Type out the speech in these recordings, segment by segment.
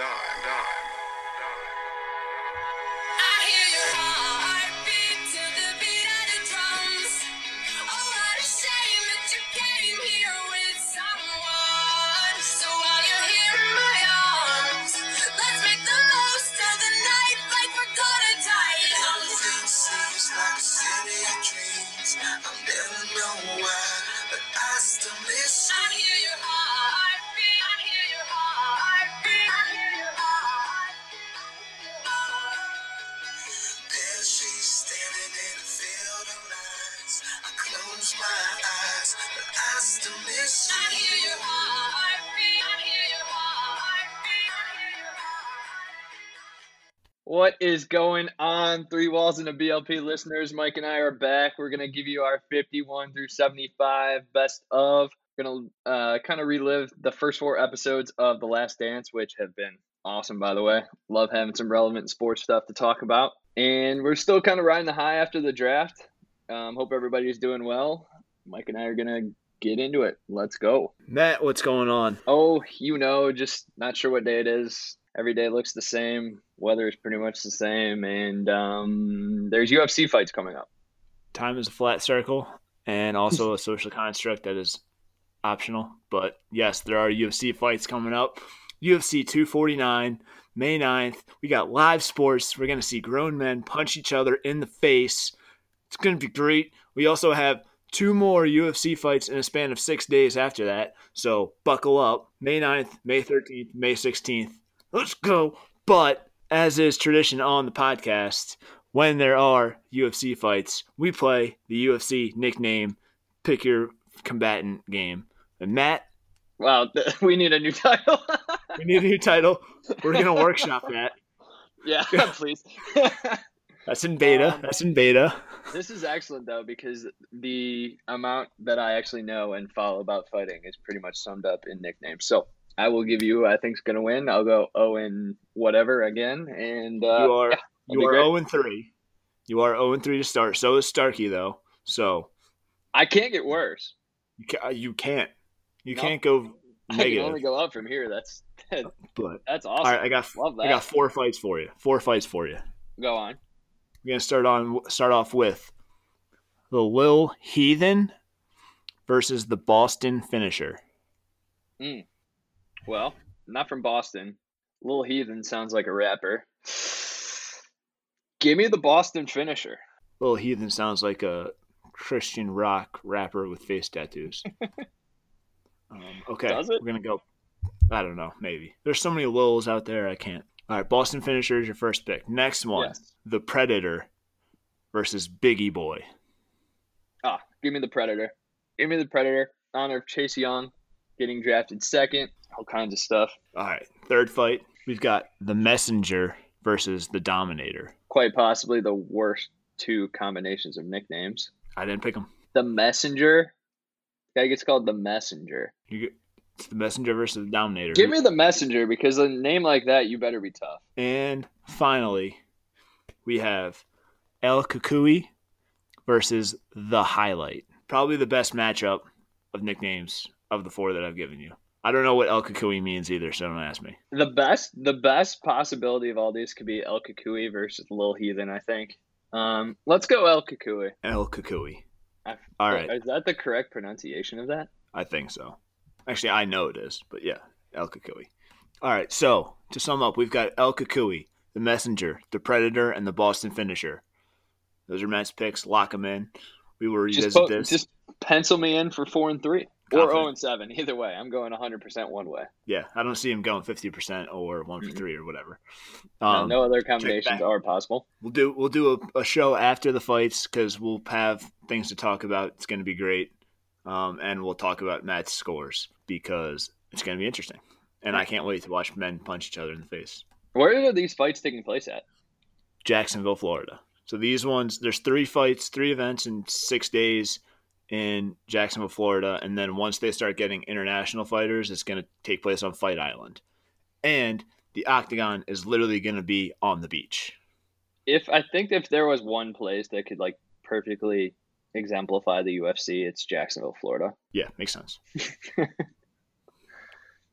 dime, is going on, Three Walls and a BLP listeners? Mike and I are back. We're going to give you our 51 through 75 best of. We're going to uh, kind of relive the first four episodes of The Last Dance, which have been awesome, by the way. Love having some relevant sports stuff to talk about. And we're still kind of riding the high after the draft. Um, hope everybody's doing well. Mike and I are going to get into it. Let's go. Matt, what's going on? Oh, you know, just not sure what day it is. Every day looks the same. Weather is pretty much the same, and um, there's UFC fights coming up. Time is a flat circle and also a social construct that is optional. But yes, there are UFC fights coming up. UFC 249, May 9th. We got live sports. We're going to see grown men punch each other in the face. It's going to be great. We also have two more UFC fights in a span of six days after that. So buckle up. May 9th, May 13th, May 16th. Let's go. But as is tradition on the podcast, when there are UFC fights, we play the UFC nickname pick your combatant game. And Matt, Wow, we need a new title. we need a new title. We're gonna workshop that. yeah, please. That's in beta. Um, That's in beta. this is excellent though because the amount that I actually know and follow about fighting is pretty much summed up in nicknames. So I will give you. I think's gonna win. I'll go oh and whatever again, and uh, you are yeah, you are great. zero and three. You are zero and three to start. So is Starkey though. So I can't get worse. you ca- you can't you No. can't go I can negative. only go up from here. That's But that's all awesome. right, I got Love that. I got four fights for you. Four fights for you. Go on. We're gonna start on start off with the Lil Heathen versus the Boston Finisher. Well, not from Boston. Little Heathen sounds like a rapper. Give me the Boston finisher. Little Heathen sounds like a Christian rock rapper with face tattoos. um, okay, we're gonna go. I don't know, maybe. There's so many Lils out there, I can't. All right, Boston Finisher is your first pick. Next one, Yes. the Predator versus Biggie Boy. Ah, give me the Predator. Give me the Predator. Honor of Chase Young getting drafted second. All kinds of stuff. All right, third fight, we've got the Messenger versus the Dominator. Quite possibly the worst two combinations of nicknames. I didn't pick them. The Messenger. Guy gets called the Messenger. You get, it's the Messenger versus the Dominator. Give me the Messenger because a name like that, you better be tough. And finally, we have El Cucuy versus the Highlight. Probably the best matchup of nicknames of the four that I've given you. I don't know what El Cucuy means either, so don't ask me. The best, the best possibility of all these could be El Cucuy versus Lil Heathen. I think. Um, let's go El Cucuy. El Cucuy. I- All right, Is that the correct pronunciation of that? I think so. Actually, I know it is, but yeah, El Cucuy. All right, so to sum up, we've got El Cucuy, the Messenger, the Predator, and the Boston Finisher. Those are Matt's picks. Lock them in. We will Just, revisit this. just pencil me in for four and three or Confident. zero and seven. Either way, I'm going 100 percent one way. Yeah, I don't see him going fifty percent or one for three or whatever. Um, no other combinations are possible. We'll do we'll do a, a show after the fights because we'll have things to talk about. It's going to be great, um, and we'll talk about Matt's scores because it's going to be interesting. And I can't wait to watch men punch each other in the face. Where are these fights taking place at? Jacksonville, Florida. So these ones, there's three fights, three events in six days in Jacksonville, Florida, and then once they start getting international fighters, it's going to take place on Fight Island, and the octagon is literally going to be on the beach. If I think if there was one place that could like perfectly exemplify the UFC, it's Jacksonville, Florida. Yeah, makes sense.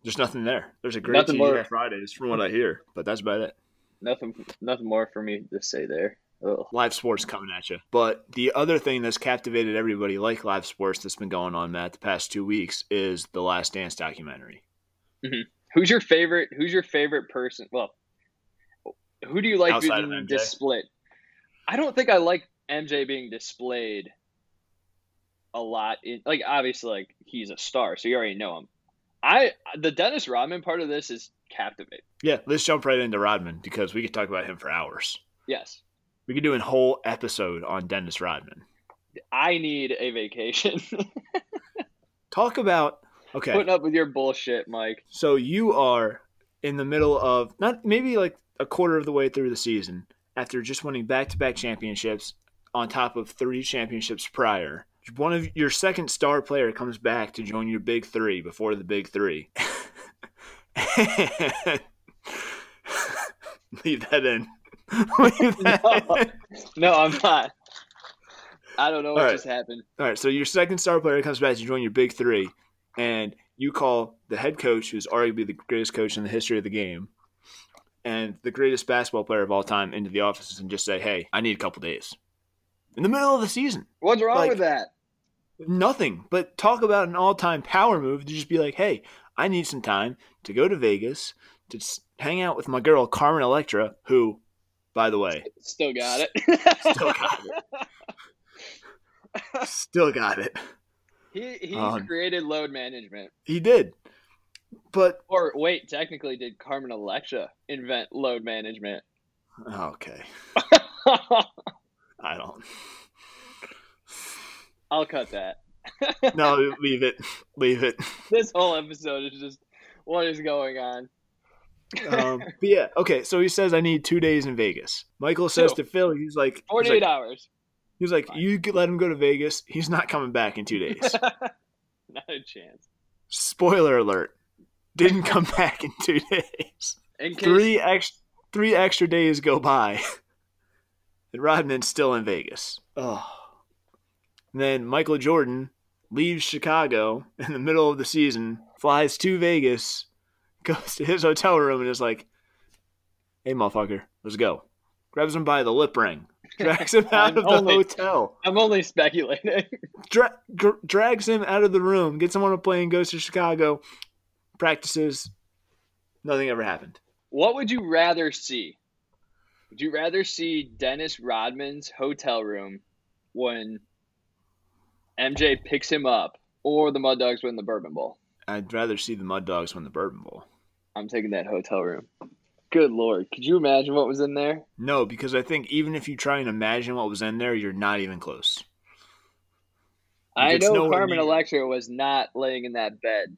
There's nothing there. There's a great Nothing TGI more. Fridays from what I hear, but that's about it. Nothing, nothing more for me to say there. Ugh. Live sports coming at you. But the other thing that's captivated everybody, like live sports, that's been going on, Matt, the past two weeks, is the Last Dance documentary. Mm-hmm. Who's your favorite? Who's your favorite person? Well, who do you like Outside being displayed? I don't think I like MJ being displayed a lot. In like obviously, like he's a star, so you already know him. I the Dennis Rodman part of this is captivating. Yeah, let's jump right into Rodman because we could talk about him for hours. Yes, We could do a whole episode on Dennis Rodman. I need a vacation. Talk about okay. Putting up with your bullshit, Mike. So you are in the middle of not maybe like a quarter of the way through the season after just winning back-to-back championships on top of three championships prior. One of your second star player comes back to join your big three before the big three. Leave that in. No. No, I'm not. I don't know what right. just happened. All right, so your second star player comes back to join your big three, and you call the head coach, who's arguably the greatest coach in the history of the game, and the greatest basketball player of all time, into the offices and just say, "Hey, I need a couple days." In the middle of the season, What's wrong Like- with that? nothing. But talk about an all-time power move to just be like, "Hey, I need some time to go to Vegas to hang out with my girl Carmen Electra, who, by the way, Still got it. Still got it. still got it. He he Um, created load management. He did, but Or wait, technically, did Carmen Electra invent load management? okay, I don't. I'll cut that. No, leave it. Leave it. This whole episode is just what is going on. Um, but yeah, okay. So he says I need two days in Vegas. Michael says Two. to Phil, he's like, he's Forty-eight like, hours. he's like, Fine. you let him go to Vegas. He's not coming back in two days. Not a chance. Spoiler alert: didn't come back in two days. In case, Three ex- three extra days go by, and Rodman's still in Vegas. Oh. And then Michael Jordan leaves Chicago in the middle of the season, flies to Vegas, goes to his hotel room, and is like, "Hey, motherfucker, let's go." Grabs him by the lip ring, drags him out of the only- hotel, I'm only speculating. dra- dr- drags him out of the room, gets him on a plane, goes to Chicago, practices. Nothing ever happened. What would you rather see? Would you rather see Dennis Rodman's hotel room when MJ picks him up, or the Mud Dogs win the Bourbon Bowl? I'd rather see the Mud Dogs win the Bourbon Bowl. I'm taking that hotel room. Good lord, could you imagine what was in there? No, because I think even if you try and imagine what was in there, you're not even close. I know Carmen. Electra was not laying in that bed,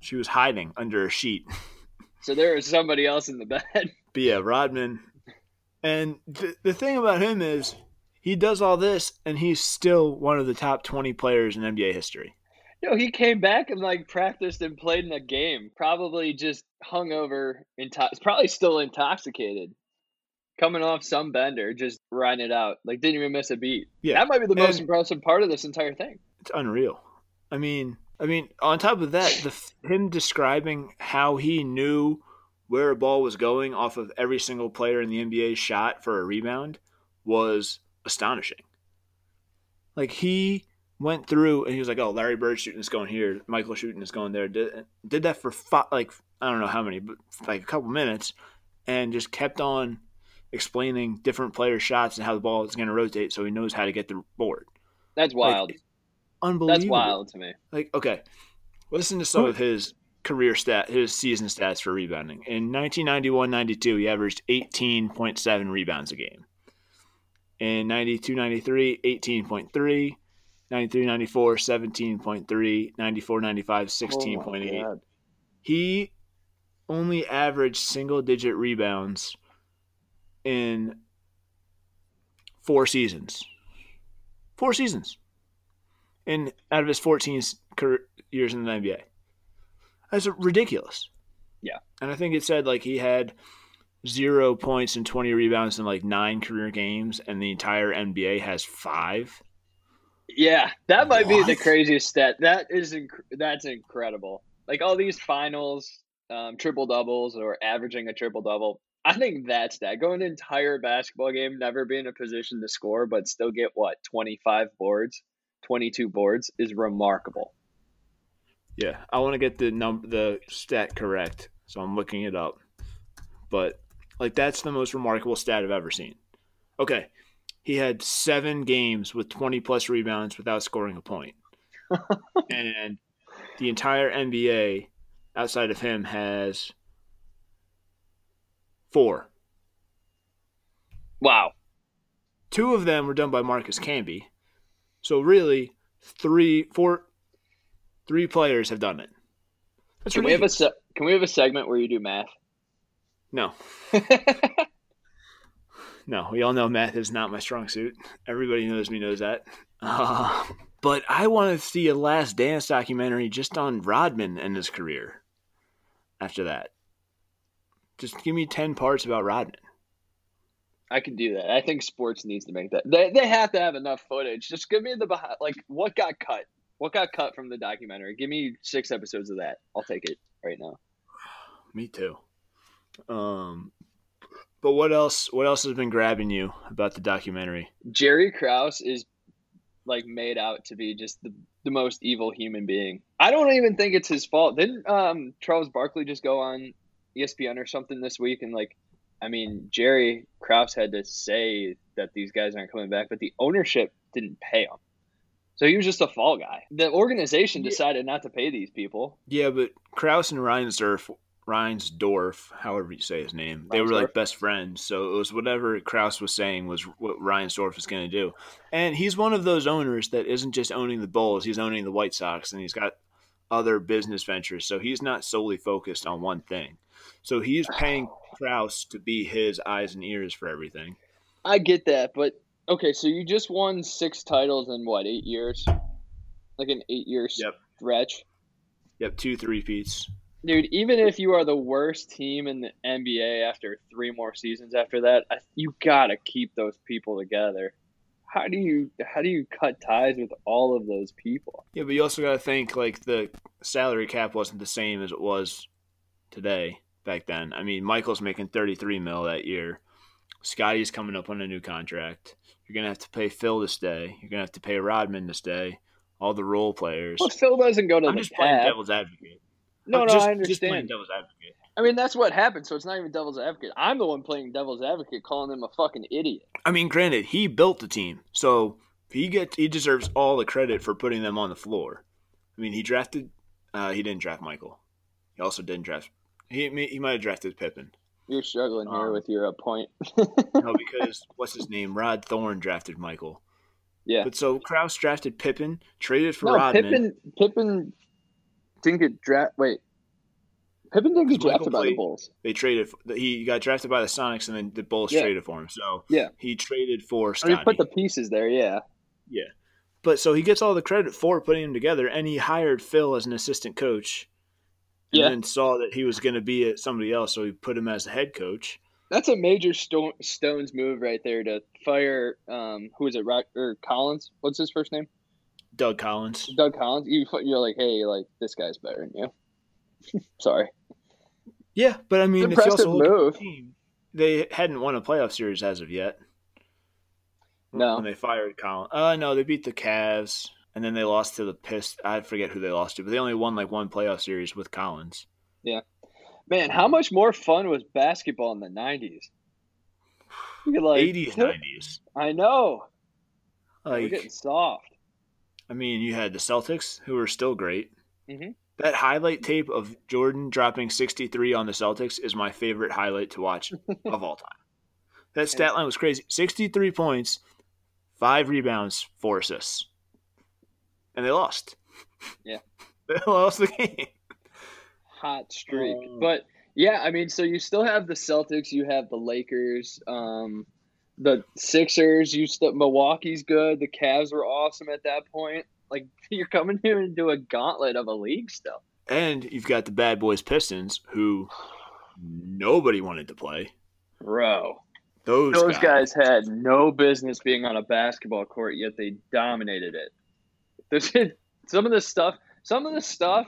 She was hiding under a sheet. so there was somebody else in the bed. But yeah, Rodman. And the, the thing about him is he does all this and he's still one of the top 20 players in NBA history. No, he came back and like practiced and played in a game. Probably just hungover, into- probably still intoxicated, coming off some bender, just riding it out. Like didn't even miss a beat. Yeah. that might be the most And- impressive part of this entire thing. It's unreal. I mean, I mean, on top of that, the him describing how he knew where a ball was going off of every single player in the NBA shot for a rebound was astonishing. Like he went through and he was like, "Oh, Larry Bird shooting is going here, Michael shooting is going there." Did, did that for fi- like I don't know how many, but like a couple minutes, and just kept on explaining different players' shots and how the ball is going to rotate, so he knows how to get the board. That's wild. Unbelievable. That's wild to me. Like, okay, listen to some of his career stat, his season stats for rebounding. In 1991-92, he averaged 18.7 rebounds a game. In 92-93, 18.3. 93-94, 17.3. 94-95, 16.8. God. he only averaged single digit rebounds in four seasons. Four seasons. In out of his 14 career years in the NBA. That's ridiculous. Yeah. And I think it said like he had zero points and 20 rebounds in like nine career games, and the entire NBA has five. Yeah, that might be the craziest stat. That is inc- that's incredible. like all these finals, um, triple doubles or averaging a triple double. I think that's that. Going an entire basketball game, never be in a position to score, but still get what twenty five boards, twenty two boards is remarkable. Yeah, I want to get the number, the stat correct, so I'm looking it up. But like that's the most remarkable stat I've ever seen. Okay, he had seven games with 20 plus rebounds without scoring a point, and the entire NBA outside of him has four. Wow. Two of them were done by Marcus Camby. So really, three, four, three players have done it. That's Can we have a se- can we have a segment where you do math? no, no. We all know math is not my strong suit. Everybody knows me knows that. Uh, but I want to see a Last Dance documentary just on Rodman and his career. After that, just give me ten parts about Rodman. I can do that. I think sports needs to make that. They they have to have enough footage. Just give me the behind, like what got cut. What got cut from the documentary? Give me six episodes of that. I'll take it right now. Me too. Um, but what else? What else has been grabbing you about the documentary? Jerry Krause is like made out to be just the, the most evil human being. I don't even think it's his fault. Didn't um Charles Barkley just go on ESPN or something this week and like I mean Jerry Krause had to say that these guys aren't coming back, but the ownership didn't pay him. So he was just a fall guy. The organization Yeah. decided not to pay these people. Yeah, but Krause and Reinsdorf, Reinsdorf, however you say his name, they were like best friends. So it was whatever Krause was saying was what Reinsdorf was going to do. And he's one of those owners that isn't just owning the Bulls; he's owning the White Sox, and he's got other business ventures. So he's not solely focused on one thing. So he's paying Krause to be his eyes and ears for everything. I get that, but okay, so you just won six titles in what, eight years? Like an eight year Yep. stretch? Yep, two three peats. Dude, even if you are the worst team in the NBA after three more seasons after that, I, you gotta keep those people together. How do you how do you cut ties with all of those people? Yeah, but you also got to think like the salary cap wasn't the same as it was today back then. I mean, Michael's making 33 mil that year. Scottie's coming up on a new contract. You're going to have to pay Phil to stay. You're going to have to pay Rodman to stay. All the role players. Well, Phil doesn't go to I'm the just playing devil's advocate. No, I'm no, just, I Just understand. devil's advocate. I mean, that's what happened. So it's not even devil's advocate. I'm the one playing devil's advocate, calling him a fucking idiot. I mean, granted, he built the team, so he gets he deserves all the credit for putting them on the floor. I mean, he drafted. Uh, he didn't draft Michael. He also didn't draft. He he might have drafted Pippen. You're struggling here Um, with your uh, point. No, because what's his name? Rod Thorn drafted Michael. yeah. But so Krause drafted Pippen, traded for No, Rodman. Pippen. Pippen didn't get drafted. Wait, Pippen didn't get drafted by the Bulls. They traded. He got drafted by the Sonics, and then the Bulls Yeah. traded for him. So Yeah. he traded for I Scottie. mean, put the pieces there. Yeah. Yeah, but so he gets all the credit for putting them together, and he hired Phil as an assistant coach. And Yeah. then saw that he was going to be at somebody else, so he put him as the head coach. That's a major Sto- Stones move right there to fire. Um, who is it? Rock or Collins? What's his first name? Doug Collins. Doug Collins. You you're like, hey, like this guy's better than you. Sorry. Yeah, but I mean, Impressive also move. the team, they hadn't won a playoff series as of yet. No. When they fired Collins. Uh, no, they beat the Cavs, and then they lost to the Pist. I forget who they lost to, but they only won like one playoff series with Collins. Yeah, man, how much more fun was basketball in the '90s? You could like 80s, 90s. I know. We're getting soft. I mean, you had the Celtics, who were still great. Mhm. That highlight tape of Jordan dropping 63 on the Celtics is my favorite highlight to watch of all time. That stat line was crazy 63 points, five rebounds, four assists. And they lost. Yeah. They lost the game. hot streak. Oh. But yeah, I mean, so you still have the Celtics, you have the Lakers, um, the Sixers. used still Milwaukee's good. The Cavs were awesome at that point. Like you're coming here into a gauntlet of a league still. And you've got the bad boys Pistons, who nobody wanted to play. Bro, Those, those guys had no business being on a basketball court, yet they dominated it. There's some of the stuff. Some of the stuff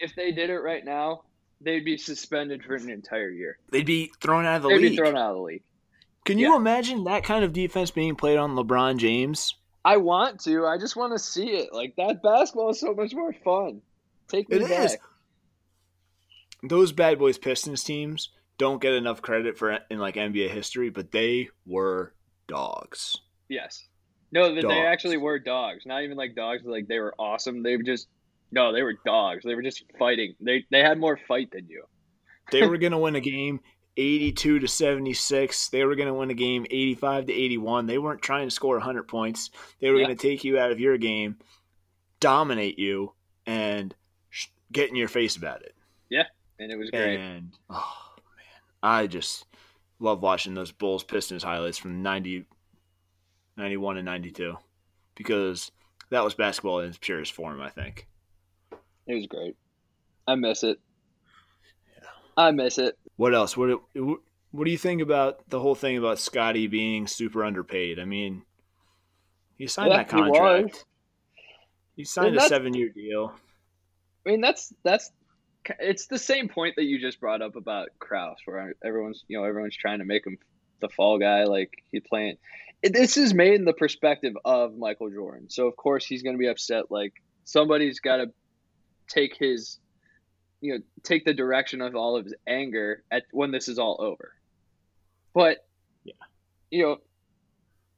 if they did it right now, they'd be suspended for an entire year. They'd be thrown out of the They'd league. be thrown out of the league. Can you Yeah. imagine that kind of defense being played on LeBron James? I want to. I just want to see it. Like that basketball is so much more fun. Take me It back. is. Those bad boys Pistons teams don't get enough credit for in like NBA history, but they were dogs. Yes. No, that they actually were dogs. Not even like dogs. Like they were awesome. They were just no. They were dogs. They were just fighting. They they had more fight than you. They were going to win a game 82 to 76. They were going to win a game 85 to 81. They weren't trying to score 100 points. They were Yeah. going to take you out of your game, dominate you, and sh- get in your face about it. Yeah, and it was great. And oh man, I just love watching those Bulls Pistons highlights from 90, 91 and 92 because that was basketball in its purest form, I think. It was great. I miss it. I miss it. What else? What what do you think about the whole thing about Scottie being super underpaid? I mean, he signed that contract. He, signed And a seven-year deal. I mean, that's that's it's the same point that you just brought up about Krause, where everyone's you know everyone's trying to make him the fall guy, like he playing. This is made in the perspective of Michael Jordan, so of course he's going to be upset. Like somebody's got to take his, you know, take the direction of all of his anger at when this is all over. But Yeah. you know,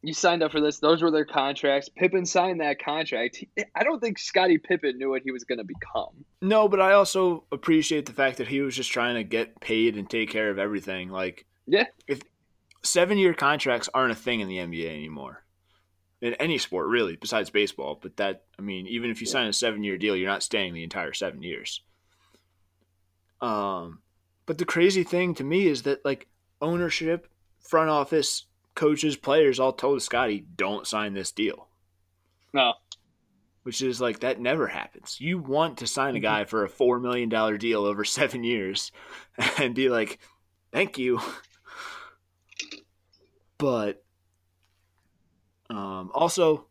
you signed up for this. Those were their contracts. Pippen signed that contract. He- I don't think Scottie Pippen knew what he was going to become. No, but I also appreciate the fact that he was just trying to get paid and take care of everything. Like, Yeah. if seven-year contracts aren't a thing in the NBA anymore, in any sport really, besides baseball. But that, I mean, even if you sign a seven-year deal, you're not staying the entire seven years. Um, but the crazy thing to me is that like ownership, front office, coaches, players all told Scottie, "Don't sign this deal." No. which is like that never happens. You want to sign a Mm-hmm. guy for a four million dollar deal over seven years and be like, "Thank you," but um, also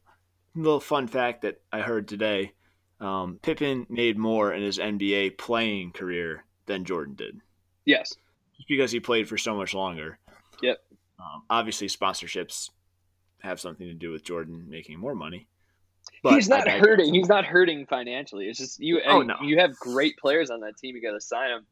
a little fun fact that I heard today: um, Pippen made more in his NBA playing career than Jordan did, Yes. just because he played for so much longer. Yep. Um, obviously, sponsorships have something to do with Jordan making more money. But he's not digress. hurting. He's not hurting financially. It's just you. Oh, no. You have great players on that team. You got to sign them.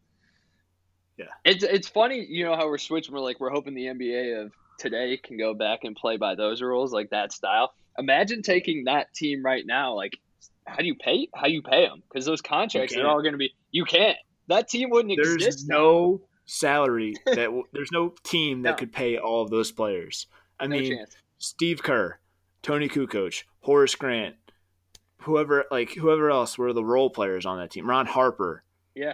Yeah. It's it's funny, you know how we're switching. We're like we're hoping the NBA of today can go back and play by those rules, like that style. Imagine taking that team right now. Like, how do you pay? How do you pay them? Because those contracts are all going to be. You can't. That team wouldn't there's exist. There's no salary that w- there's no team that No. could pay all of those players. I No mean, chance. Steve Kerr, Toni Kukoc, Horace Grant, whoever like whoever else were the role players on that team. Ron Harper. Yeah.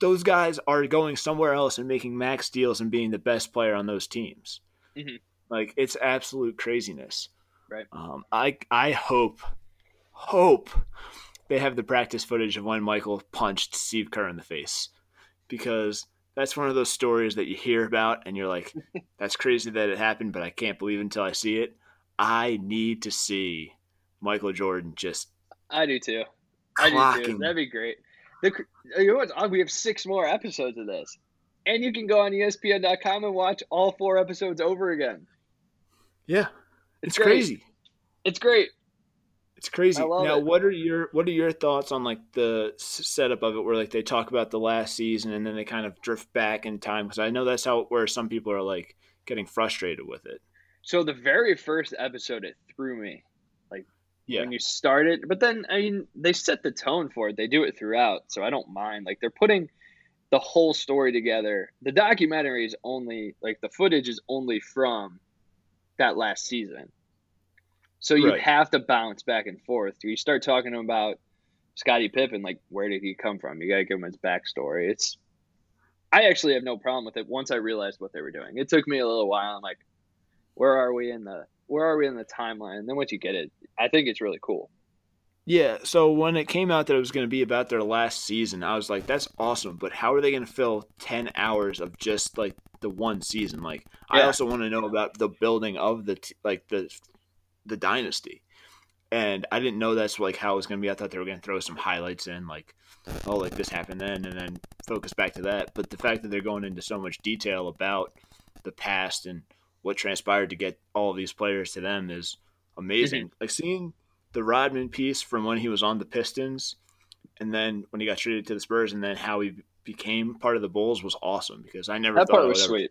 Those guys are going somewhere else and making max deals and being the best player on those teams. Mhm. Like it's absolute craziness. Right. Um, I I hope hope they have the practice footage of when Michael punched Steve Kerr in the face because that's one of those stories that you hear about and you're like, that's crazy that it happened, but I can't believe until I see it. I need to see Michael Jordan just I do too. I do too. That'd be great. The, you know what's odd? Uh, we have six more episodes of this, and you can go on ESPN.com and watch all four episodes over again. Yeah, it's, great. crazy. It's great. It's crazy. Now, it. what are your what are your thoughts on like the setup of it, where like they talk about the last season and then they kind of drift back in time? Because I know that's how where some people are like getting frustrated with it. So the very first episode, it threw me Yeah, when you started. But then, I mean, they set the tone for it. They do it throughout, so I don't mind. Like they're putting the whole story together. The documentary is only like the footage is only from that last season. So you Right. have to bounce back and forth. You start talking about Scottie Pippen, like where did he come from? You gotta give him his backstory. It's I actually have no problem with it once I realized what they were doing. It took me a little while. I'm like, where are we in the where are we in the timeline? And then once you get it, I think it's really cool. yeah. So when it came out that it was going to be about their last season, I was like, that's awesome. But how are they going to fill ten hours of just like the one season? Like, I also want to know about the building of the t- like the the dynasty. and I didn't know that's like how it was going to be. I thought they were going to throw some highlights in, like, oh, like this happened then, and then focus back to that. But the fact that they're going into so much detail about the past and what transpired to get all of these players to them is amazing. Mhm. Like seeing the Rodman piece from when he was on the Pistons, and then when he got traded to the Spurs, and then how he became part of the Bulls was awesome because I never That thought part was sweet.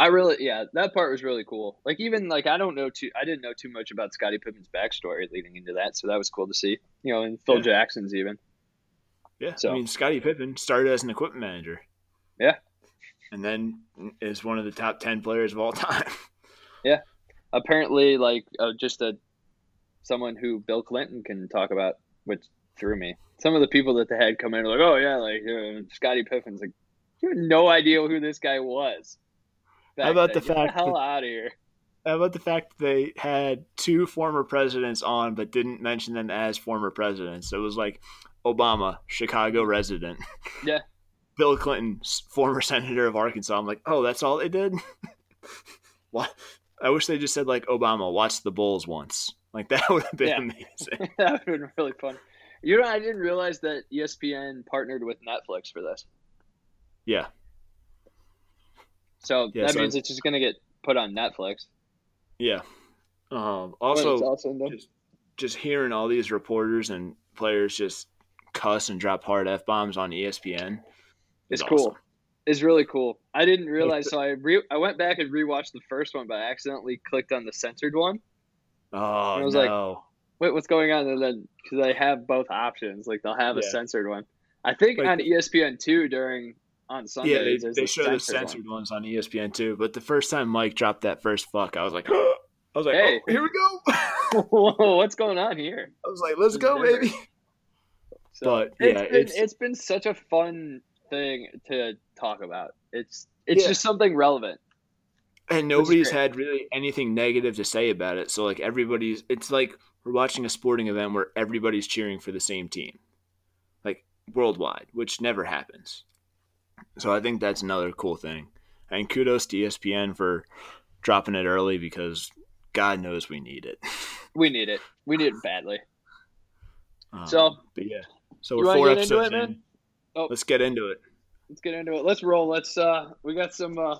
I really, yeah, that part was really cool. Like even like I don't know too, I didn't know too much about Scottie Pippen's backstory leading into that, so that was cool to see. You know, and Phil Yeah. Jackson's even. Yeah, So- I mean, Scottie Pippen started as an equipment manager. Yeah. and then is one of the top ten players of all time. Yeah, apparently, like uh, just a someone who Bill Clinton can talk about, which threw me. Some of the people that they had come in are like, oh yeah, like uh, Scottie Pippen's like, you have no idea who this guy was. How about the fact the hell that- out of here? How about the fact that they had two former presidents on, but didn't mention them as former presidents? It was like Obama, Chicago resident. Yeah. Bill Clinton, former senator of Arkansas. I'm like, oh, that's all they did. what? I wish they just said like Obama watched the Bulls once. Like that would have been Yeah. amazing. that would have been really fun. You know, I didn't realize that ESPN partnered with Netflix for this. Yeah, So Yeah, that so means I- it's just going to get put on Netflix. yeah. Um, When also, all said and done. just, just hearing all these reporters and players just cuss and drop hard f bombs on ESPN is It's cool. awesome. It's really cool. I didn't realize, so I re- I went back and rewatched the first one, but I accidentally clicked on the censored one. Oh I was like, no! Wait, what's going on? And then because they have both options, like they'll have a censored one. I think Like- on ESPN two during on Sundays. yeah, they, they the show the censored censored ones on ESPN too. But the first time Mike dropped that first fuck, I was like, I was like, Hey. oh, here we go. Whoa, what's going on here? I was like, let's It's go, different. baby. So, But, it's yeah, been, it's- it's been such a fun thing to talk about. It's it's Yeah. just something relevant. And nobody's had really anything negative to say about it. So like everybody's, it's like we're watching a sporting event where everybody's cheering for the same team, like worldwide, which never happens. So I think that's another cool thing. And kudos to ESPN for dropping it early because God knows we need it. We need it. We need it badly. Um, So- but yeah, so we're four episodes it, in. Oh. Let's get into it. Let's get into it. Let's roll. Let's uh we got some uh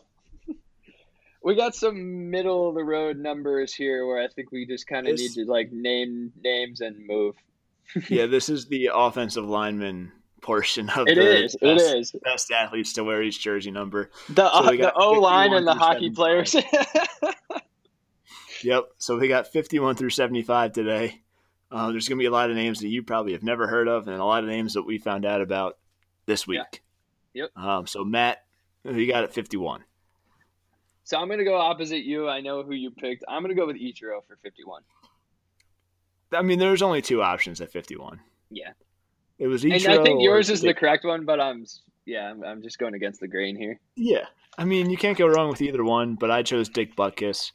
we got some middle of the road numbers here where I think we just kind of need to like name names and move. yeah, this is the offensive lineman portion of It the is. Best, is. best athletes to wear each jersey number. The So we the O line and the hockey players. Yep. So we got 51 through 75 today. Uh, there's going to be a lot of names that you probably have never heard of, and a lot of names that we found out about this week. Yeah. Yep. Um, so Matt, you got at 51? so I'm gonna go opposite you. I know who you picked. I'm gonna go with Ichiro for 51. I mean, there's only two options at 51. Yeah. It was And Ichiro I think yours is the correct one, but I'm yeah, I'm, I'm just going against the grain here. Yeah. I mean, you can't go wrong with either one, but I chose Dick Butkus.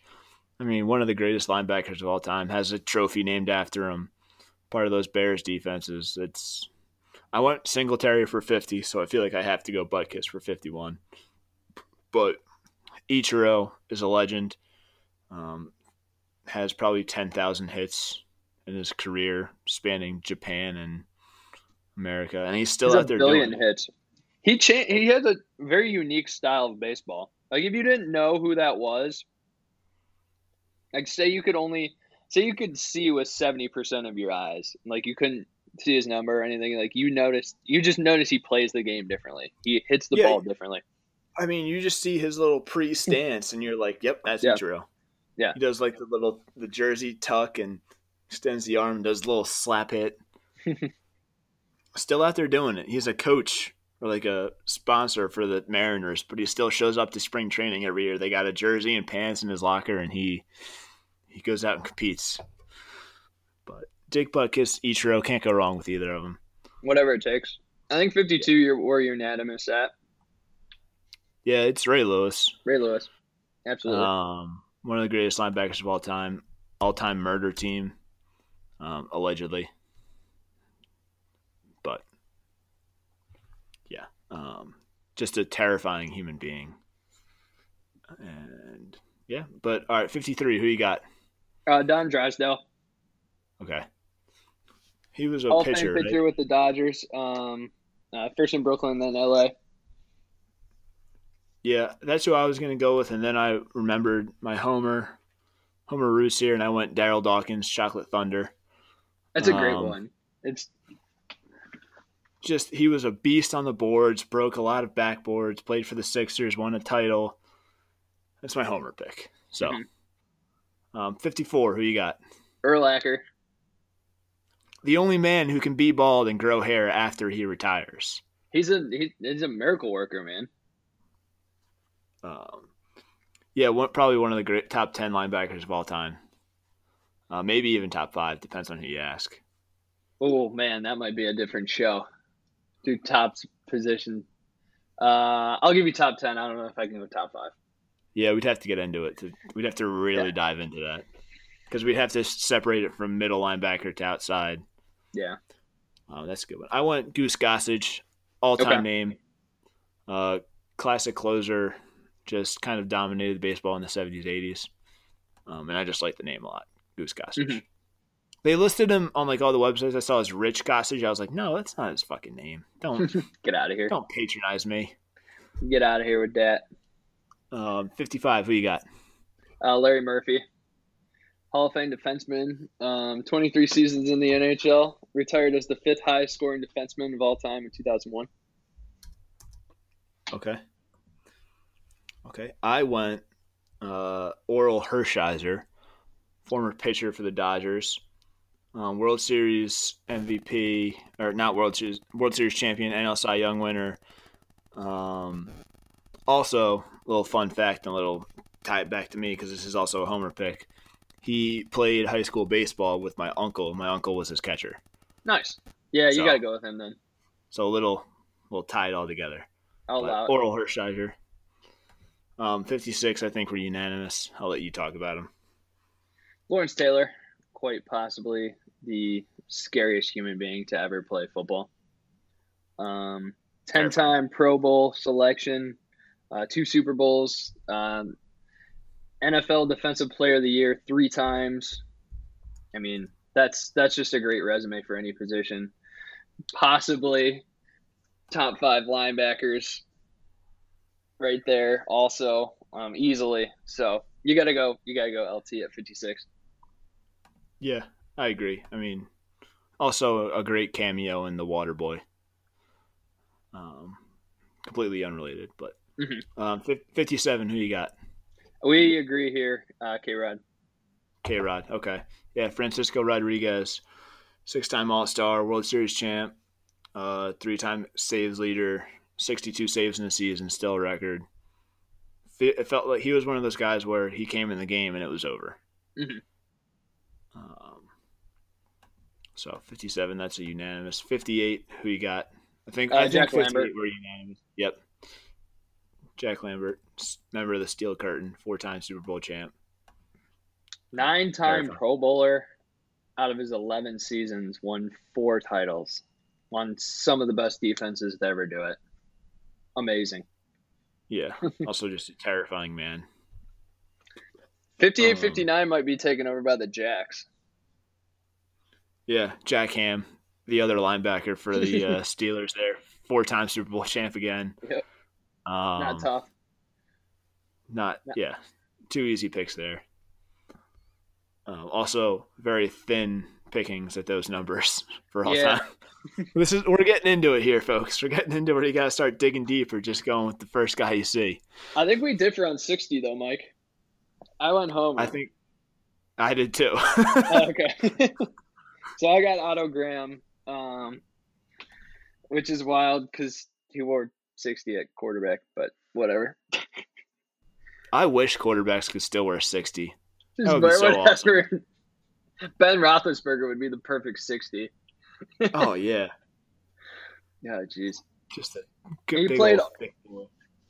I mean, one of the greatest linebackers of all time has a trophy named after him. Part of those Bears defenses. It's I went Singletary for 50, so I feel like I have to go Butkus for 51. But Ichiro is a legend. Um, has probably 10,000 hits in his career spanning Japan and America, and he's still He's out a there billion doing it. hits. He cha- He has a very unique style of baseball. Like if you didn't know who that was, like say you could only say you could see with seventy percent of your eyes, like you couldn't see his number or anything. Like you noticed, you just notice he plays the game differently. He hits the Yeah. ball differently. I mean, you just see his little pre stance, and you're like, "Yep, that's Yeah. Ichiro." Yeah. he does like the little the jersey tuck and extends the arm, and does a little slap hit. still out there doing it. He's a coach or like a sponsor for the Mariners, but he still shows up to spring training every year. They got a jersey and pants in his locker, and he he goes out and competes. But Dick Butkus, Ichiro can't go wrong with either of them. Whatever it takes. I think fifty-two. You're where unanimous at. Yeah, it's Ray Lewis. Ray Lewis, absolutely. Um, one of the greatest linebackers of all time, all time murder team, um, allegedly. But yeah, um, just a terrifying human being. And yeah, but all right, fifty three. Who you got? Uh, Don Drysdale. Okay. He was a Hall of pitcher, right? pitcher with the Dodgers. Um, uh, first in Brooklyn, then LA. Yeah, that's who I was gonna go with, and then I remembered my Homer, Homer Roos here, and I went Darryl Dawkins, Chocolate Thunder. That's a great Um, one. It's Just he was a beast on the boards, broke a lot of backboards, played for the Sixers, won a title. That's my Homer pick. So, Mhm. um, fifty-four. Who you got? Urlacher. The only man who can be bald and grow hair after he retires. He's a he, he's a miracle worker, man. Um, yeah, one, probably one of the great top ten linebackers of all time. Uh, maybe even top five, depends on who you ask. Oh man, that might be a different show. Do top position. Uh, I'll give you top ten. I don't know if I can go top five. Yeah, we'd have to get into it. To, we'd have to really Yeah. dive into that because we'd have to separate it from middle linebacker to outside. Yeah. Oh, that's a good one. I want Goose Gossage, all time Okay. name, uh, classic closer, just kind of dominated baseball in the seventies, eighties, um, and I just like the name a lot, Goose Gossage. Mhm. They listed him on like all the websites I saw as Rich Gossage. I was like, no, that's not his fucking name. Don't Get out of here. don't patronize me. Get out of here with that. Um, Fifty five. Who you got? Uh, Larry Murphy, Hall of Fame defenseman, um, 23 seasons in the NHL, retired as the fifth highest scoring defenseman of all time in 2001. Okay. Okay. I went uh, Orel Hershiser, former pitcher for the Dodgers, um, World Series MVP, or not World Series, World Series champion, NL Cy Young winner. Um, also, a little fun fact and a little tie it back to me because this is also a homer pick. He played high school baseball with my uncle. My uncle was his catcher. Nice. Yeah, you So- got to go with him then. So a little, little tie it all together. I'll But allow it. Orel Hershiser. Um, 56, I think we're unanimous. I'll let you talk about him. Lawrence Taylor, quite possibly the scariest human being to ever play football. Um, ten-time Pro Bowl selection, uh, two Super Bowls, um, NFL Defensive Player of the Year three times. I mean, that's that's just a great resume for any position. Possibly top five linebackers, right there. Also, um, easily. So you gotta go. You gotta go LT at fifty-six. Yeah, I agree. I mean, also a great cameo in The Water Boy. Um, completely unrelated, but Mhm. um, fif- 57, who you got? We agree here, uh, K Rod. K Rod. Okay. Yeah, Francisco Rodriguez, six time All Star, World Series champ, uh, three time saves leader, 62 saves in the season, still a record. It felt like he was one of those guys where he came in the game and it was over. Mhm. Um, so 57, that's a unanimous. 58, who you got? I think Uh, I think Jack 58 Lambert. were unanimous. Yep. Jack Lambert, member of the Steel Curtain, four time Super Bowl champ. Nine time Pro Bowler out of his 11 seasons, won four titles, won some of the best defenses to ever do it. Amazing. Yeah. also just a terrifying man. 58 Um, 59 might be taken over by the Jacks. Yeah, Jack Ham, the other linebacker for the uh, Steelers there, four-time Super Bowl champ again. Yep. Um, Not tough. Not No. yeah, two easy picks there. Um, also, very thin pickings at those numbers for all Yeah. time. this is we're getting into it here, folks. We're getting into where you got to start digging deep or just going with the first guy you see. I think we differ on 60, though, Mike. I went home. I think I did too. Oh, okay. So I got Otto Graham, um, which is wild because he wore 60 at quarterback, but whatever. I wish quarterbacks could still wear sixty. Just That would be so whatever. Ben Roethlisberger would be the perfect 60. Oh yeah, Yeah, jeez. just a He good big played-.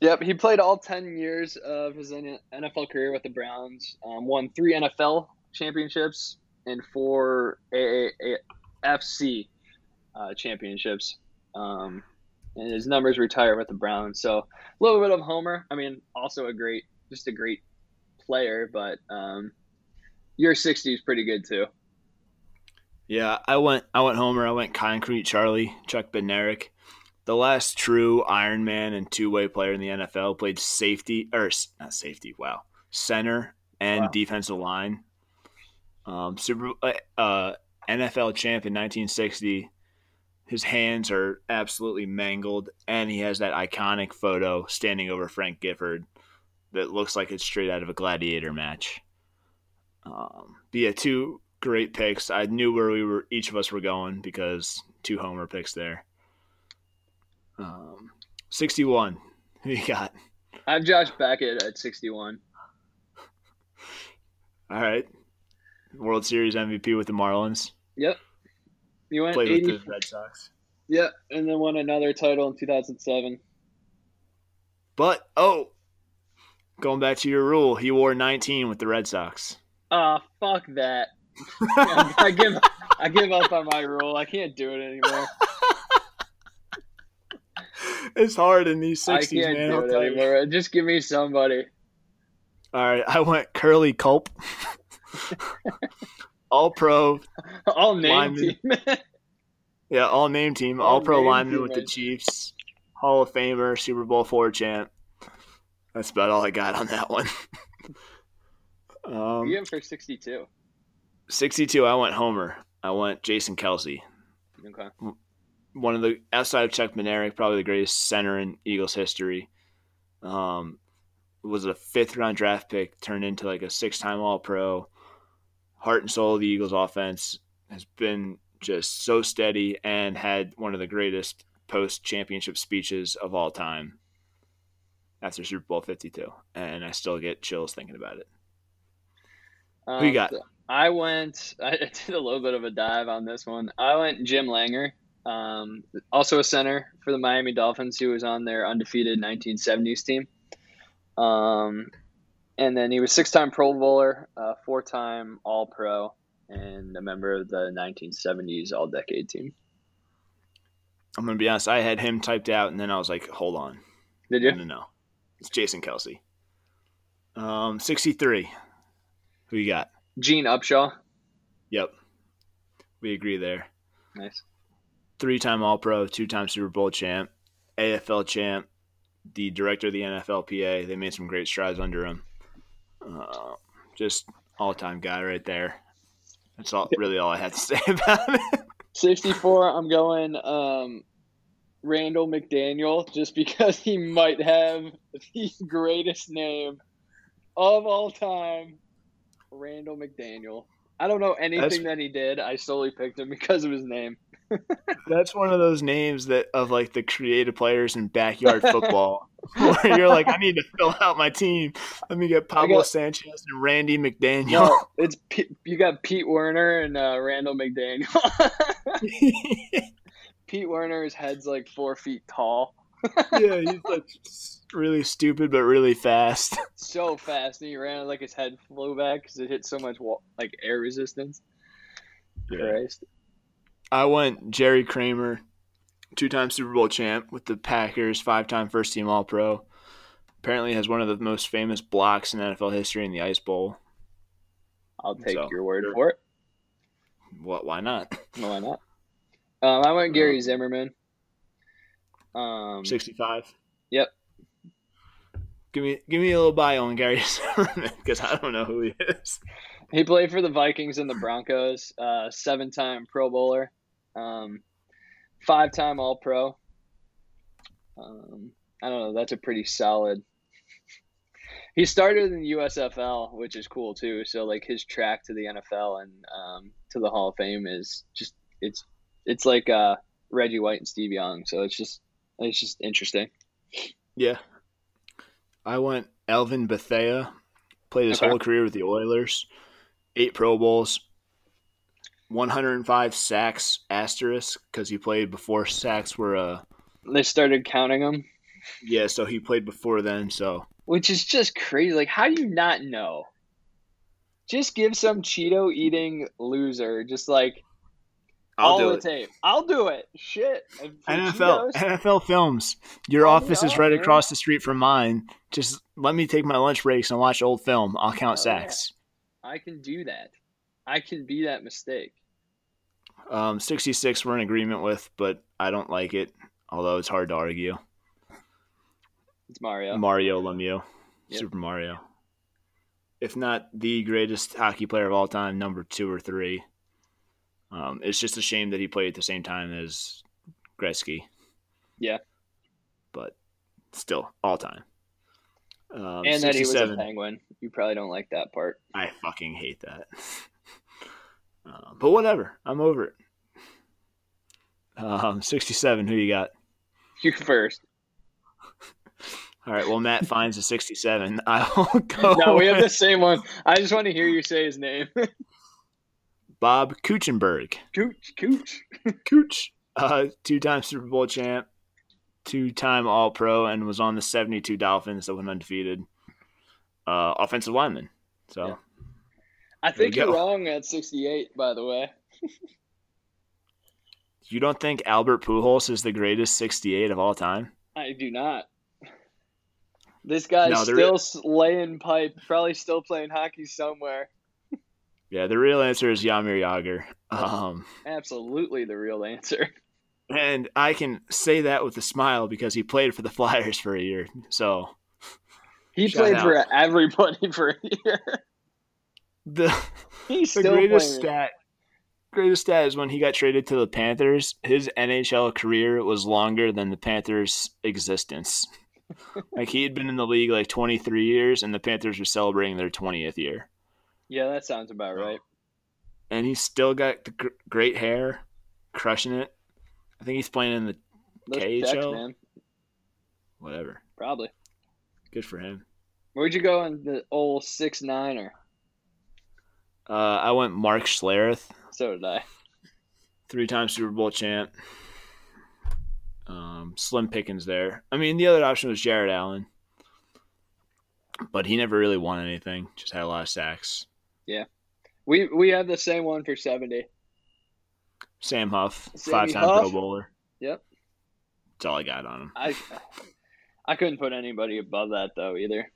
Yep, he played all 10 years of his NFL career with the Browns, um, won three NFL championships and four AAFC uh, championships. Um, and his numbers retire with the Browns. So a little bit of Homer. I mean, also a great, just a great player, but um, your 60 is pretty good too. Yeah, I went. I went Homer. I went Concrete Charlie, Chuck Bednarik, the last true Iron Man and two way player in the NFL. Played safety or not safety. Wow, center and Wow. defensive line. Um, Super uh, uh, NFL champ in 1960. His hands are absolutely mangled, and he has that iconic photo standing over Frank Gifford that looks like it's straight out of a gladiator match. Um, but yeah, two great picks. I knew where we were, each of us were going because two homer picks there. Um, 61. Who you got? I have Josh Beckett at 61. All right. World Series MVP with the Marlins. Yep. You went Played 80. with the Red Sox. Yep, and then won another title in 2007. But, oh, going back to your rule, he wore 19 with the Red Sox. Ah, fuck that. I give I give up on my rule. I can't do it anymore. It's hard in these 60s, I can't man. do it anymore. Just give me somebody. All right, I went Curly Culp. All pro, I'll name Lineman. team. yeah, all name team, All all pro lineman with the. Chiefs, Hall of Famer, Super Bowl four champ. That's about all I got on that one. um, you have for 62. 62, I went Homer. I went Jason Kelce. Okay. One of the outside of Chuck Bednarik, probably the greatest center in Eagles history. Um, was a fifth round draft pick, turned into like a six time All Pro. Heart and soul of the Eagles offense has been just so steady and had one of the greatest post championship speeches of all time after Super Bowl 52. And I still get chills thinking about it. Um, Who you got? I went. I did a little bit of a dive on this one. I went Jim Langer, um, also a center for the Miami Dolphins, who was on their undefeated 1970s team. Um, and then he was six-time Pro Bowler, uh, four-time All-Pro, and a member of the 1970s All-Decade team. I'm going to be honest, I had him typed out and then I was like, hold on. Did you? no, no. It's Jason Kelce. Um, 63. Who you got? Gene Upshaw. Yep. We agree there. Nice. Three time All Pro, two time Super Bowl champ, AFL champ, the director of the NFLPA. They made some great strides under him. Uh, just all time guy right there. That's all really all I had to say about it. 64, I'm going um, Randall McDaniel just because he might have the greatest name of all time. Randall McDaniel. I don't know anything That's- that he did. I solely picked him because of his name. That's one of those names that of like the creative players in backyard football, where you're like, I need to fill out my team. Let me get Pablo got- Sanchez and Randy McDaniel. No, it's P- you got Pete Wheeler and uh, Randall McDaniel. Pete Wheeler's head's like four feet tall, yeah, he's like really stupid but really fast. so fast, and he ran like his head flew back because it hit so much wa- like air resistance. Christ. I went Jerry Kramer, two-time Super Bowl champ with the Packers, five-time first-team All-Pro. Apparently has one of the most famous blocks in NFL history in the Ice Bowl. I'll take So, your word for it. What? Why not? Why not? Um, I went Gary Zimmerman. Um, Sixty-five. Yep. Give me, give me a little bio on Gary Zimmerman because I don't know who he is. he played for the Vikings and the Broncos. Uh, seven-time Pro Bowler, um, five-time All-Pro. Um, I don't know. That's a pretty solid. He started in the USFL, which is cool too. So like his track to the NFL and um, to the Hall of Fame is just it's it's like uh, Reggie White and Steve Young. So it's just it's just interesting. Yeah. I went Elvin Bethea. Played his Okay. whole career with the Oilers. Eight Pro Bowls. 105 sacks asterisk because he played before sacks were uh They started counting them, yeah so he played before then so which is just crazy. Like, how do you not know? Just give some Cheeto eating loser just like I'll all do the it. tape. I'll do it. Shit. NFL Cheetos- NFL films. Your me office is right man. across the street from mine. Just let me take my lunch breaks and watch old film. I'll count Oh, yeah. sacks. I can do that. I can be that mistake. Um, 66 we're in agreement with, but I don't like it, although it's hard to argue. It's Mario. Mario Lemieux, Yep. Super Mario. If not the greatest hockey player of all time, number two or three. Um, it's just a shame that he played at the same time as Gretzky. Yeah. But still, all time. Um, and that he was a penguin. You probably don't like that part. I fucking hate that. Uh, but whatever. I'm over it. Um, 67. Who you got? You first. All right. Well, Matt finds a 67. I'll go. No, we have the same one. I just want to hear you say his name. Bob Kuechenberg. Cooch, Cooch. Cooch. Uh, two-time Super Bowl champ, two-time All-Pro, and was on the 72 Dolphins that went undefeated. Uh, offensive lineman. So Yeah. I think you're wrong at 68, by the way. you don't think Albert Pujols is the greatest 68 of all time? I do not. This guy's No, still laying pipe, probably still playing hockey somewhere. Yeah, the real answer is Jaromir Jagr. Um, Absolutely the real answer. and I can say that with a smile because he played for the Flyers for a year. So He played out. for everybody for a year. The He's the greatest stat greatest stat is when he got traded to the Panthers, his NHL career was longer than the Panthers' existence. like he had been in the league like 23 years and the Panthers were celebrating their 20th year. Yeah, that sounds about right. And he's still got the gr- great hair, crushing it. I think he's playing in the Those KHL? checks, man. whatever. Probably. Good for him. Where'd you go in the old six niner? Uh, I went Mark Schlereth, So did I. three-time Super Bowl champ. Um, slim pickings there. I mean, the other option was Jared Allen, but he never really won anything. Just had a lot of sacks. Yeah, we we have the same one for 70. Sam Huff, Sammy five-time Huff? Pro Bowler. Yep. That's all I got on him. I I couldn't put anybody above that though either.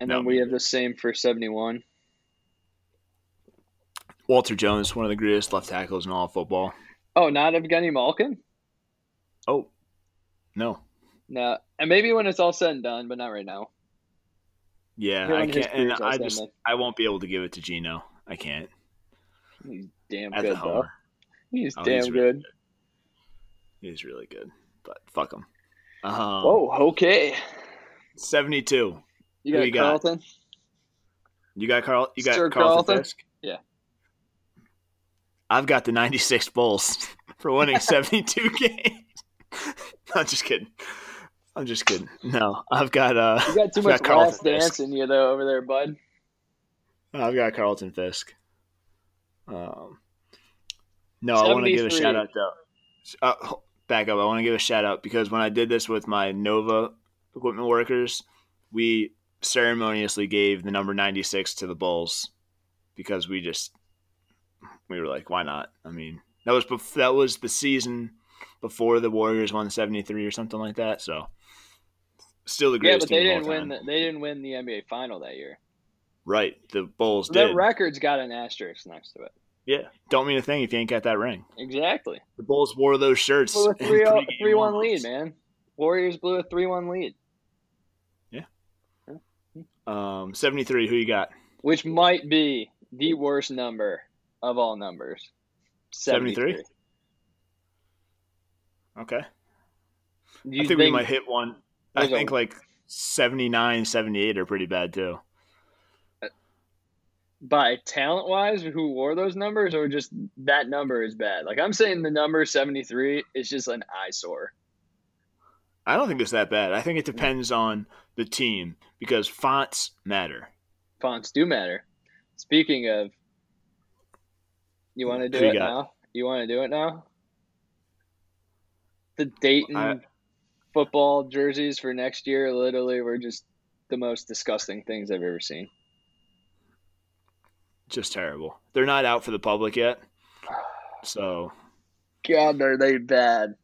And then we have the same for 71. Walter Jones, one of the greatest left tackles in all of football. Oh, not Evgeny Malkin? Oh, no. No. And maybe when it's all said and done, but not right now. Yeah, I can't. And I just, done. I won't be able to give it to Geno. I can't. He's damn As good though. He's Oh, damn he's really good. He's really good, but fuck him. Um, Oh, okay. 72. You got you got? Carlton? You got Carl. You got Sir Carlton, Carlton? Yeah. I've got the '96 Bulls for winning 72 games. I'm just kidding. I'm just kidding. No, I've got uh, You got too I've much got Carlton dance Fisk. in you though over there, bud. I've got Carlton Fisk. Um, no, I want to give a shout out though. Uh, back up. I want to give a shout out because when I did this with my Nova equipment workers, we ceremoniously gave the number 96 to the Bulls because we just we were like, why not? I mean, that was bef- that was the season before the Warriors won 73 or something like that. So, still the greatest. Yeah, but they didn't win. The, they didn't win the NBA final that year. Right, the Bulls That did. record's got an asterisk next to it. yeah, don't mean a thing if you ain't got that ring. Exactly. The Bulls wore those shirts. Blew a in 3 pregame 3 1 warm-ups. lead, man. Warriors blew a 3 1 lead, Yeah. Um, 73, who you got? which might be the worst number of all numbers. 73? Okay. You I think, we might hit one. I There's a- think like 79, 78 are pretty bad too. by talent wise who wore those numbers or just that number is bad? Like I'm saying the number 73 is just an eyesore. I don't think it's that bad. I think it depends on the team because fonts matter. Fonts do matter. Speaking of you want to do Who it got? now? You want to do it now? The Dayton I- football jerseys for next year literally were just the most disgusting things I've ever seen. Just terrible. They're not out for the public yet. So, God, are they bad?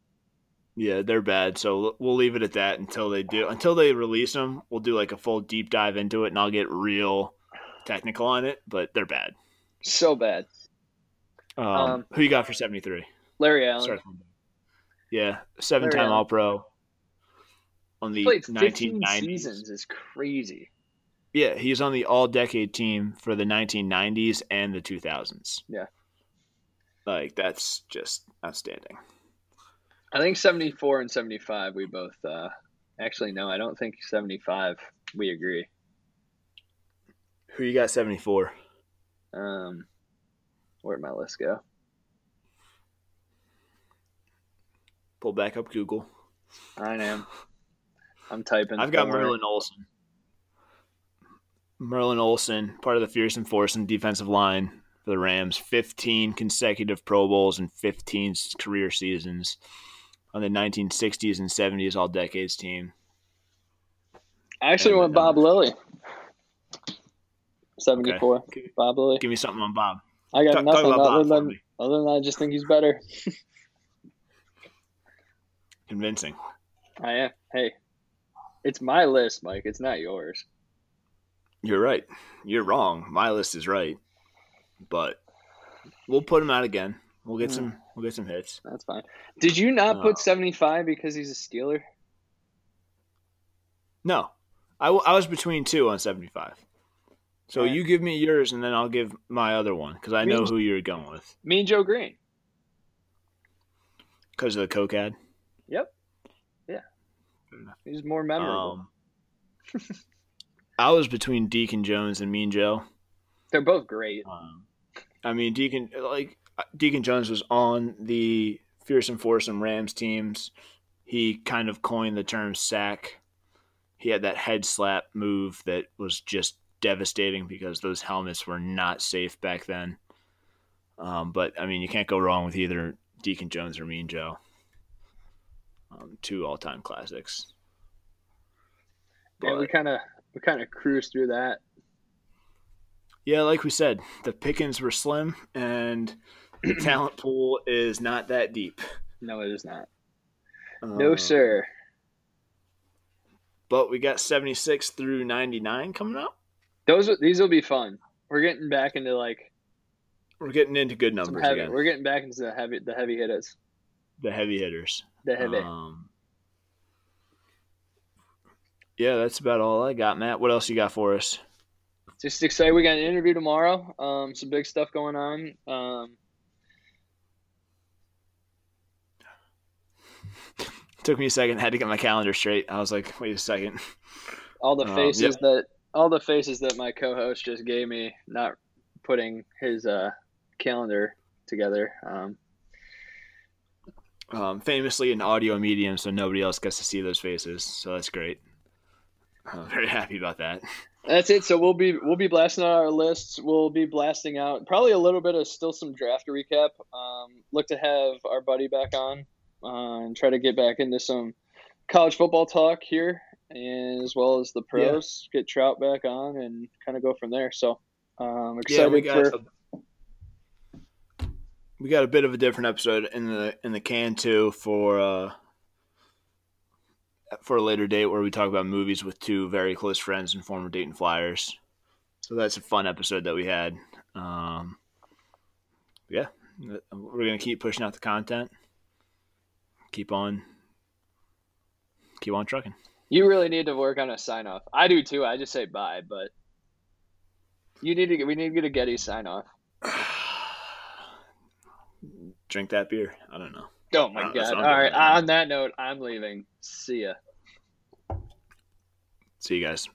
yeah, they're bad. So we'll leave it at that until they do. Until they release them, we'll do like a full deep dive into it and I'll get real technical on it, but they're bad. So bad. Um, Um, who you got for 73? Larry Allen from- Yeah, seven time All Pro on the played 15 1990s. seasons is crazy. Yeah, he's on the all decade team for the 1990s and the 2000s. Yeah. Like, that's just outstanding. I think 74 and 75 we both uh actually no, I don't think 75 we agree. Who you got 74? Um where'd my list go? Pull back up Google. I am. I'm typing. I've got don't. Merlin Olsen. Merlin Olsen, part of the Fearsome Force and defensive line for the Rams. 15 consecutive Pro Bowls and 15 career seasons on the 1960s and 70s All Decades team. I actually And, went Bob um, Lilly. 74. Okay. Bob Lilly. Give me something on Bob. I got talk nothing about other than other than I just think he's better. Convincing. I am. Hey, it's my list, Mike. It's not yours. You're right. You're wrong. My list is right, but we'll put him out again. We'll get Hmm. some. We'll get some hits. That's fine. Did you not Oh. put 75 because he's a Steeler? No, I, w- I was between two on 75. So you give me yours, and then I'll give my other one because I know who you're going with Mean Joe Greene. because of the coke ad. Yep. Yeah. He's more memorable. Um, I was between Deacon Jones and Mean Joe. They're both great. Um, I mean, Deacon like Deacon Jones was on the Fearsome Foursome Rams teams. He kind of coined the term sack. He had that head slap move that was just devastating because those helmets were not safe back then. Um, but I mean, you can't go wrong with either Deacon Jones or Mean Joe. Um, two all-time classics. and we kind of we kind of cruised through that. Yeah, like we said, the pickings were slim, and the talent pool is not that deep. No, it is not. No, Um, sir. But we got 76 through 99 coming up. Those these will be fun. We're getting back into like We're getting into good numbers heavy. again. We're getting back into the heavy the heavy hitters. The heavy hitters. The heavy. Um, yeah, that's about all I got, Matt. What else you got for us? Just excited. We got an interview tomorrow. Um, some big stuff going on. Um, Took me a second. Had to get my calendar straight. I was like, wait a second. all the Um, faces yep. that all the faces that my co-host just gave me, not putting his uh, calendar together. Um, Um, famously an audio medium, so nobody else gets to see those faces. So that's great. I'm very happy about that. That's it. So we'll be we'll be blasting out our lists. We'll be blasting out probably a little bit of still some draft recap. Um, look to have our buddy back on uh, and try to get back into some college football talk here, and as well as the pros. Get Trout back on and kind of go from there. So um, excited Yeah, we got for a, we got a bit of a different episode in the in the can too for uh for a later date where we talk about movies with two very close friends and former Dayton Flyers. So that's a fun episode that we had. Um, yeah, we're gonna keep pushing out the content. Keep on, keep on trucking. You really need to work on a sign off. I do too. I just say bye, but you need to get. We need to get a Getty sign off. Drink that beer. I don't know. Oh my god! All right. On that note, I'm leaving. See ya. See you guys.